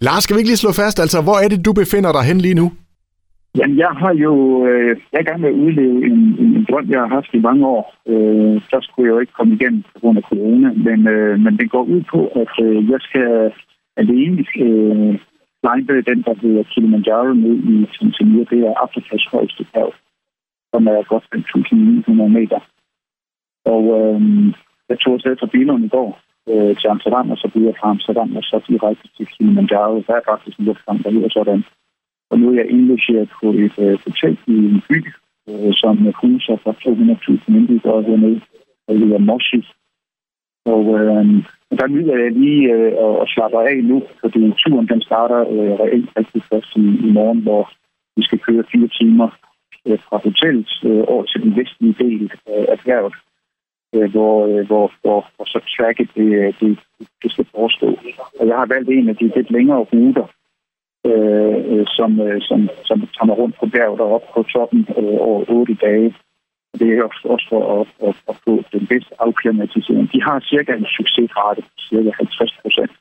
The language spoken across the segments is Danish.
Lars, skal vi ikke lige slå fast, altså hvor er det, du befinder dig hen lige nu? Jamen, jeg har jo øh, jeg er gang med at udleve en, en, en drøm, jeg har haft i mange år. Øh, så skulle jeg jo ikke komme igen på grund af corona, men, øh, men det går ud på, at øh, jeg skal alene øh, climbe den, der hedder Kilimanjaro ned i Tanzania. Det er Afrikas højeste bjerg, som er godt 5.900 meter. Og øh, jeg tog afsted fra Bilund i går øh, til Amsterdam, og så bliver fra Amsterdam, og så direkte til Kilimanjaro. Der er faktisk en lufthavn, der hedder sådan. Og nu er jeg indlogeret på et øh, hotel i en by, øh, som huser fra 200.000 indbyggere hernede, der hedder Moshi. Og øh, der nyder jeg lige øh, at slappe af nu, fordi turen den starter øh, reelt rigtig først i, i morgen, hvor vi skal køre fire timer øh, fra hotellet øh, over til den vestlige del øh, af bjerget, Øh, hvor, øh, hvor, hvor, hvor så tracket det, øh, det, det skal forestå. Og jeg har valgt en af de lidt længere ruter, øh, som, som, som tager mig rundt på bjerget og op på toppen øh, over 8 dage. Og det er også, også for at, at, at få den bedste afklimatisering. De har cirka en succesrate på cirka 50 procent.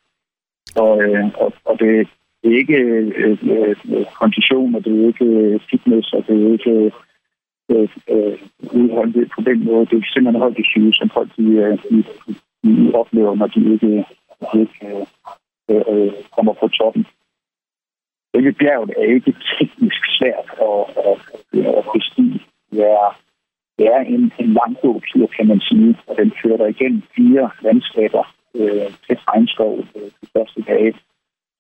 Og, øh, og, og det, det er ikke øh, konditioner, kondition, og det er ikke fitness, og det er ikke øh, øh, det på den måde. Det er simpelthen højt syge, som folk de, øh, de, de oplever, når de ikke, de ikke øh, øh, kommer på toppen. Ikke bjerget er ikke teknisk svært at, at, at bestige. Det er, det er en, en lang tur, kan man sige, og den fører dig igennem fire landskaber øh, til regnskov øh, de første dage.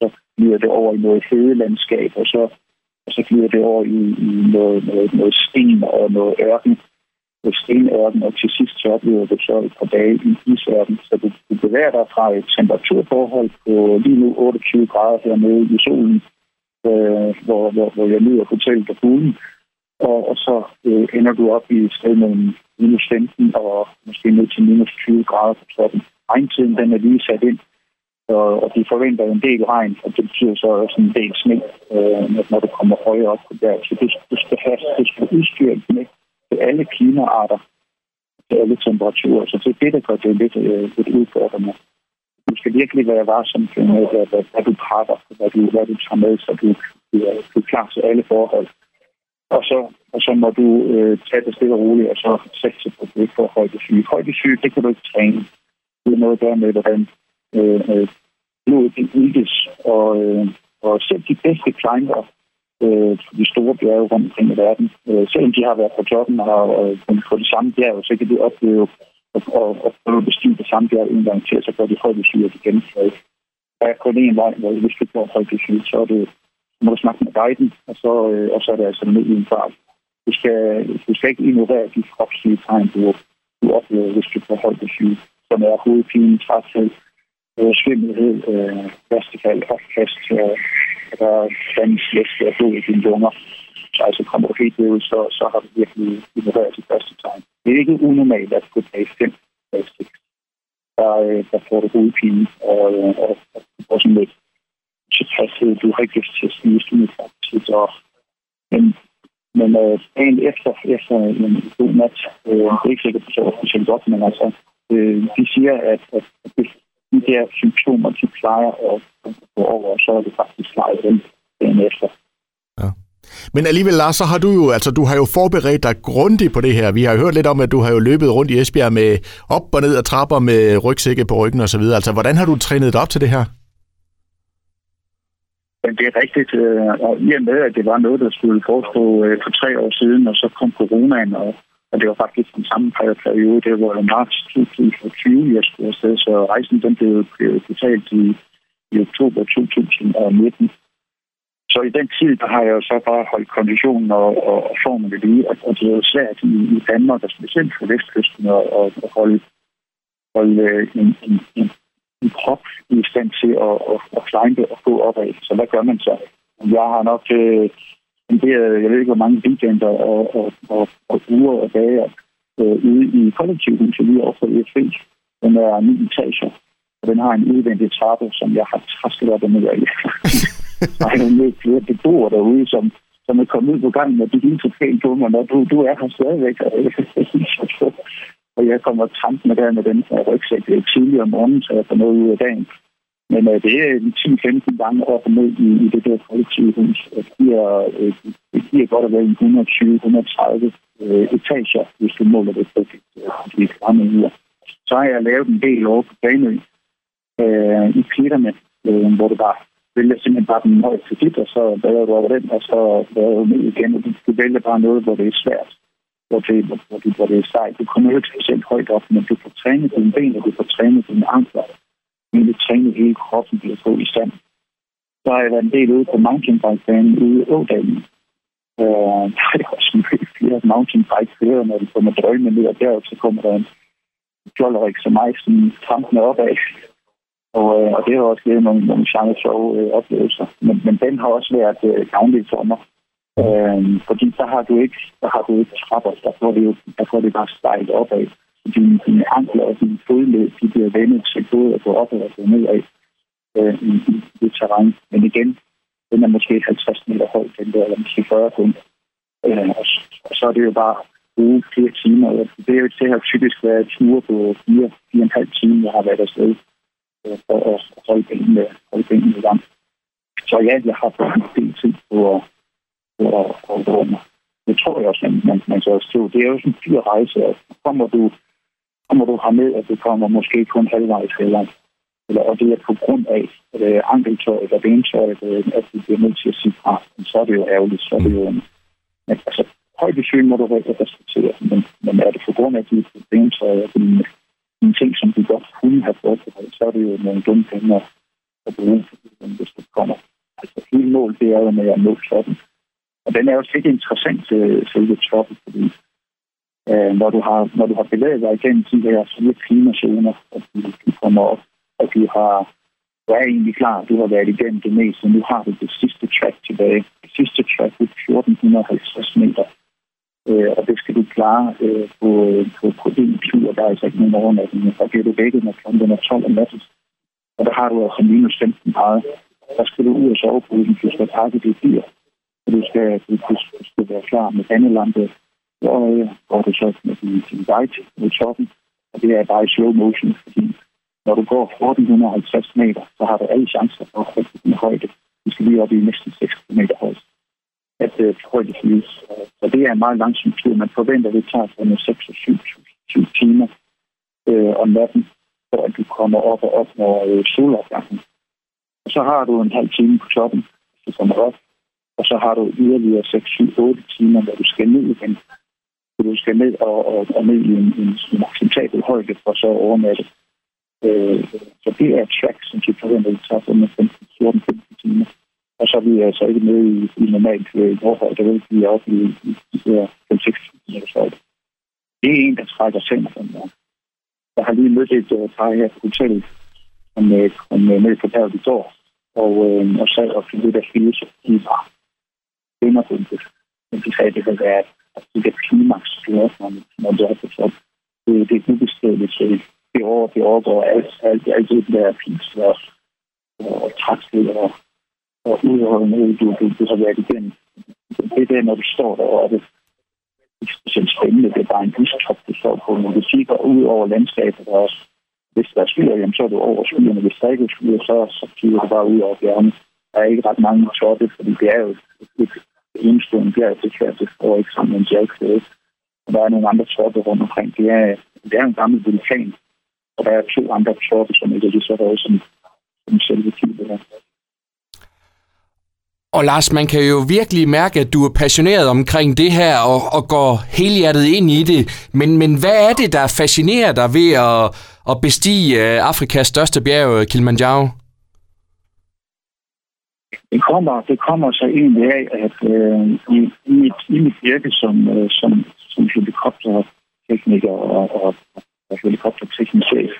Så bliver det over i noget landskab, og så, og så bliver det over i, i noget, noget, noget sten og noget ørken noget stenørken, og til sidst så oplever du så et par dage i isørken. Så du, du bevæger dig fra et temperaturforhold på lige nu 28 grader hernede i solen øh, hvor, hvor, hvor jeg nyder hotellet og fuglen. Og, og så øh, ender du op i et sted mellem minus 15 og måske ned til minus 20 grader på toppen. Regntiden den er lige sat ind, og, og de forventer en del regn, og det betyder så også en del sne, øh, når du kommer højere op på der. Så du, du skal have du skal udstyre med til alle klimaarter, til alle temperaturer. Så det er det, der gør det lidt, øh, lidt udfordrende du skal virkelig være varsom med, hvad, hvad, hvad du pakker, hvad du, hvad du tager med, så du, du, er, du er klar til alle forhold. Og så, og så må du øh, tage det stille og roligt, og så sætte på det for højdesyge. Højdesyge, det kan du ikke træne. Det er noget at gøre med, hvordan øh, øh, blodet det ildes. Og, øh, og selv de bedste climber øh, de store bjerge rundt omkring i verden, øh, selvom de har været på toppen og, og på de samme bjerge, så kan de opleve og, og prøve at bestige det samme bjerg en gang til, så gør de højdesyre igen. Så der er kun én vej, hvor hvis du får højdesyre, så er det, må du snakke med guiden, og så, øh, og så er det altså ned i en fart. Du skal, du skal ikke ignorere de kropslige tegn, du, du oplever, hvis du får højdesyre, som er hovedpine, træthed, svimmelhed, øh, værstefald, opkast, øh, der er vandslæske og blod i dine lunger. Så altså kommer du helt ud, så, så har du virkelig ignoreret de første tegn. Det er ikke unormalt at på dag 5, dag 6, der, øh, der får du hovedpine øh, og, og, og, og sådan lidt tilpasset. Du har ikke lyst til at spise ud faktisk. Og, men, men øh, dagen efter, efter en god nat, øh, det er ikke sikkert, at du sover specielt godt, men altså, øh, de siger, at, at, at de der symptomer, de plejer at gå over, og så er det faktisk klaret den dagen efter. Men alligevel, Lars, så har du jo, altså, du har jo forberedt dig grundigt på det her. Vi har jo hørt lidt om, at du har jo løbet rundt i Esbjerg med op og ned af trapper med rygsække på ryggen og så videre. Altså, hvordan har du trænet dig op til det her? Det er rigtigt. Øh, og i og med, at det var noget, der skulle forestå øh, for tre år siden, og så kom coronaen, og, og det var faktisk den samme periode. Det var i marts 2020, jeg skulle afsted, så rejsen den blev betalt i, i oktober 2019. Så i den tid, der har jeg jo så bare holdt konditionen og, og, og formen ved lige, og, og det er jo svært i, i Danmark, og specielt på Vestkysten, at, at, at holde, holde øh, en, en, en, en krop i stand til at, at, at climbe og gå opad. Så hvad gør man så? Jeg har nok øh, jeg ved ikke, hvor mange weekender og, og, og, og uger og dage øh, ude i kollektivhuset lige over for EFB. Den er ni etager, og den har en udvendig trappe, som jeg har træsket op og ned af. der er jo flere beboere derude, som, som er kommet ud på gangen, og de hilser pænt på mig, når du, du er her stadigvæk. Og jeg kommer tramp med der med den her rygsæk tidligere om morgenen, så jeg får noget ud af dagen. Men øh, det er 10-15 gange op og ned i, i det der kollektive hus. Det giver, øh, det giver godt at være 120-130 øh, etager, hvis du måler det på dit, øh, samme uger. Så har jeg lavet en del over på Banø øh, i klitterne, øh, hvor det var vælger simpelthen bare den højeste dit, og så bader du over den, og så bader du ned igen. Og du, du vælger bare noget, hvor det er svært, hvor det, hvor det, hvor det er sejt. Du kommer jo ikke specielt højt op, men du får trænet dine ben, og du får trænet dine ankler men det trænede hele kroppen bliver få i stand. Så har jeg været en del ude på mountainbikebanen ude i Ådalen. Øh, der er også flere mountainbike-fører, når de kommer drømme ned, og derop så kommer der en fjollerik som mig, som trampende opad. Og, øh, og det har også givet nogle, nogle sjove, sjove øh, oplevelser. Men, men den har også været øh, gavnlig for mig. Øh, fordi der har du ikke, der har du ikke trapper, der får det jo der får det bare stejlt opad dine, dine ankler og dine fodled, de bliver vendet til både at gå op og gå nedad øh, i, i, det terræn. Men igen, den er måske 50 meter høj, den der, eller måske 40 kun. Øh, og, og, så er det jo bare bruge flere timer. Det er jo det her typisk været ture på 4-4,5 timer, jeg har været afsted øh, for at holde benene, holde benene i gang. Så ja, jeg har brugt en del tid på at, på at, på at, det tror jeg også, man, man, man så også Det er jo sådan en dyr rejse, og kommer du kommer du her med, at du kommer måske kun halvvejs eller, eller og det er på grund af øh, ankeltøj eller bentøj, øh, at du bliver nødt til at sige fra, ah, så er det jo ærgerligt, så er det jo en, men, altså, højdesyn må du respektere, men, men er det på grund af dit bentøj og dine, dine ting, som du godt kunne have brugt, så er det jo nogle dumme penge at, at bruge, hvis det kommer. Altså hele mål, det er jo med at nå toppen. Og den er jo ikke interessant, øh, selve toppen, fordi øh, når, du har, når du har bevæget dig igennem de her fire klimazoner, at du, du kommer op, at du har du er egentlig klar, du har været igennem det meste, nu har du det sidste track tilbage. Det sidste track er 1450 meter, øh, og det skal du klare øh, på, på, på en tur, der er altså ikke nogen overnatning, og bliver du vækket, når klokken er 12 om natten. Og der har du altså minus 15 grader. Der skal du ud og sove på, du skal pakke dit dyr, og du skal, du, du skal være klar med vandelampe, så øh, går du så med din, din guide mod toppen, og det er bare i slow motion, fordi når du går 1450 meter, så har du alle chancer for at rykke din højde. Du skal lige op i næsten 6 km højde. At øh, højde flyves. Så det er en meget langsom tur. Man forventer, at det tager fra 6 7, 7 timer øh, om natten, for at du kommer op og opnår øh, solopgangen. Og så har du en halv time på toppen, hvis du kommer op. Og så har du yderligere 6, 7, 8 timer, hvor du skal ned igen du skal ned og, og, og ned i en, en, en acceptabel højde for så at overnatte. Øh, så det er track, som de forventer, at tager under 14-15 timer. Og så er vi altså ikke med i, i normalt øh, forhold, der vil blive op i, i, i de her 5-6 timer højde. Det er en, der trækker den der. Jeg har lige mødt et uh, par her på hotellet, som uh, kom øh, uh, med på bjerget i går, og, uh, og sad og fik lidt af fire, så de var underbundet. Men de sagde, at det havde været der klimaks, når, når det er på top. Det, det er ubestedeligt, så det, over, det overgår alt, alt, alt det der pis og, og træthed og, og udholdenhed, du, du, du har været igennem. Det der, når du står derovre, det er specielt spændende. Det er bare en bustop, du står på. Når du kigger ud over landskabet, og hvis der er skyer, jamen, så er du over skyerne. Hvis der ikke er skyer, så, så kigger du bare ud over bjergene. Der er ikke ret mange toppe, fordi det er jo et, et, enestående bjerg til det altså ikke sammen med en bjergklæde. Og der er nogle andre toppe rundt omkring. Det er, det er en gammel vulkan, og der er to andre toppe, som ikke er lige så høje som, som selve Kibet her. Og Lars, man kan jo virkelig mærke, at du er passioneret omkring det her og, og går helhjertet ind i det. Men, men hvad er det, der fascinerer dig ved at, at bestige øh, Afrikas største bjerg, øh, Kilimanjaro? Det kommer, det kommer så egentlig af, at øh, i, i, mit, i mit virke som, øh, som, som helikoptertekniker og, og, og helikopterteknichef,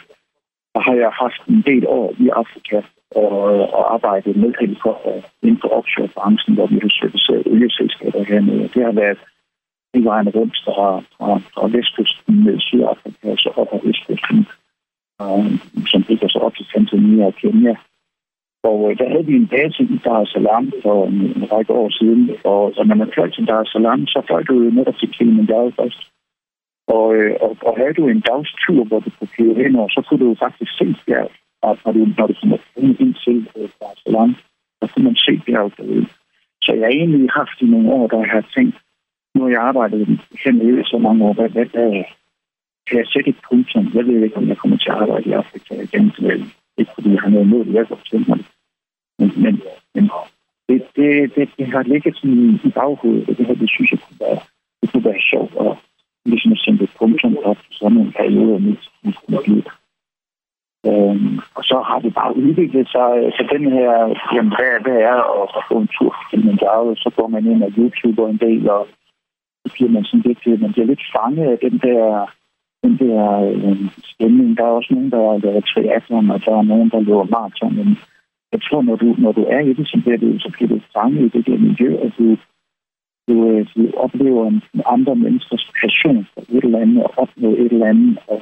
der har jeg haft en del år i Afrika og, og arbejdet med helikopter inden for offshore-branchen, hvor vi har serviceret olieselskaber hernede. Det har været i vejen rundt fra, fra, fra vestkysten med Sydafrika og så op ad østkysten, øh, som ligger så op til Tanzania og Kenya og øh, der havde vi en base i Dar es Salaam for en, en række år siden. Og, og når man fløj til Dar es Salaam, så fløj du jo netop til Kilimanjaro først. Og, øh, og, og havde du en dagstur, hvor du kunne flyve hen, og så kunne du jo faktisk se bjerget når fra det, når du kom ind til øh, Dar es Salaam. så kunne man se bjerget derude. Så jeg har egentlig haft i nogle år, der har tænkt, nu har jeg arbejdet hernede så mange år, hvad, hvad, hvad, kan jeg sætte et punktum? Jeg ved ikke, om jeg kommer til at arbejde i Afrika igen. Ikke fordi jeg har noget imod det, jeg kan fortælle mig det. Men, men, men det, det, det, det, har ligget sådan i baghovedet, og det her, det synes jeg kunne være, det kunne være sjovt, og ligesom at sende et punktum op til sådan en periode af mit, mit liv. Øhm, og så har det bare udviklet sig øh, så den her, jamen, hvad, hvad er at, at få en tur til Kilimanjaro, så går man ind og YouTuber en del, og så bliver man sådan lidt, øh, man bliver lidt fanget af den der, den der øh, stemning. Der er også nogen, der laver triathlon, og der er nogen, der løber maraton. Men jeg tror, når du, når du er i det, så bliver du, så bliver du fanget i det der miljø, og du, du, øh, du oplever en, andre menneskers passion for et eller andet, og opnå et eller andet, og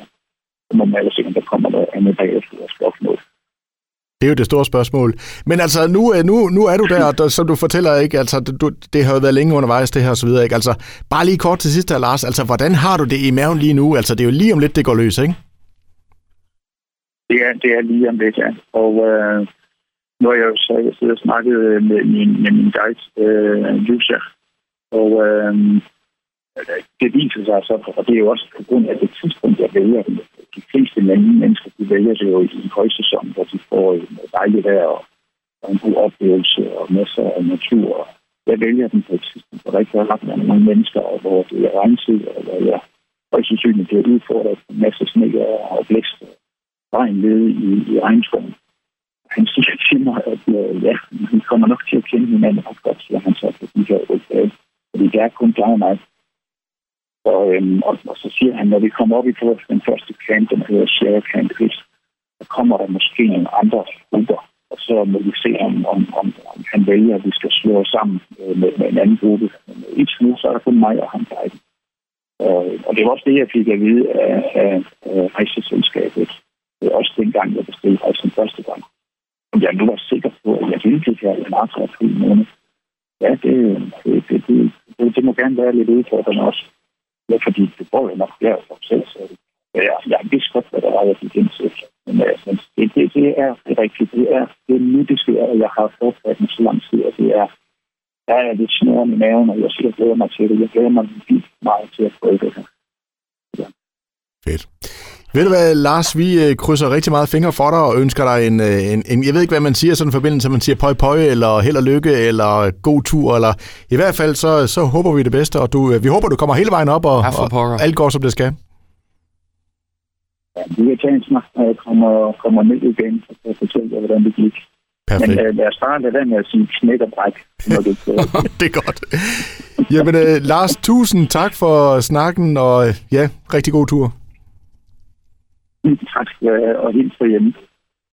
så må man ellers se, om der kommer noget andet bagefter, der skal opnå. Det er jo det store spørgsmål. Men altså, nu, øh, nu, nu er du der, og som du fortæller, ikke? Altså, du, det har jo været længe undervejs, det her og så videre, ikke? Altså, bare lige kort til sidst her, Lars. Altså, hvordan har du det i maven lige nu? Altså, det er jo lige om lidt, det går løs, ikke? Det er, det er lige om lidt, ja. Og øh, nu har jeg jo så jeg sidder og snakket øh, med min, med min guide, øh, Lucia. Og øh, det viser sig så, og det er jo også på grund af det tidspunkt, jeg vælger dem. De fleste mennesker, de vælger det jo i højsæson, hvor de får en dejlig vejr og, og en god oplevelse og masser af natur. Jeg vælger dem på et tidspunkt, hvor der ikke er ret mange mennesker, og hvor det er regntid, og hvor jeg højst sandsynligt bliver udfordret på masser af sne og blæst og regn nede i, i regnskoven. Han siger til mig, at øh, ja, vi kommer nok til at kende hinanden ret godt, siger han så på de her otte Fordi det er kun dig og mig. Og, øhm, og, og, så siger han, når vi kommer op i på den første camp, den hedder Sierra Camp Risk, så kommer der måske nogle andre grupper, og så må vi se, om, om, om, om han vælger, at vi skal slå os sammen øh, med, med en anden gruppe. Men øh, i nu, så er der kun mig og ham guiden. Og, og det var også det, jeg fik at vide af, af, af rejseselskabet. Det er også dengang, jeg bestilte rejsen første gang. Om jeg nu var sikker på, at jeg ville det her i marts og april måned. Ja, det, det, det, det, det, det må gerne være lidt udfordrende også. Ja, fordi det går jo nok der for selv, så ja, jeg vidste godt, hvad der var, jeg gik ind til. Men øh, men det, det, det er det rigtige. Det er det nu, det sker, og jeg har forberedt mig så lang tid, og det er, der er lidt snoren i maven, og jeg siger, jeg glæder mig til det. Jeg glæder mig vildt meget til at prøve det her. Ja. Fedt. Ved du hvad, Lars, vi øh, krydser rigtig meget fingre for dig og ønsker dig en, øh, en, en jeg ved ikke, hvad man siger sådan en forbindelse, man siger pøj pøj, eller held og lykke, eller god tur, eller i hvert fald, så, så håber vi det bedste, og du, øh, vi håber, du kommer hele vejen op, og, og alt går, som det skal. Ja, vi vil tage en snak, når jeg kommer, kommer ned igen, så kan jeg fortælle jer, hvordan det gik. Perfekt. Men uh, lad os bare lade være med at sige knæk og bræk. Det, det er godt. Jamen, uh, Lars, tusind tak for snakken, og ja, rigtig god tur. Tak, øh, og helt for hjemme.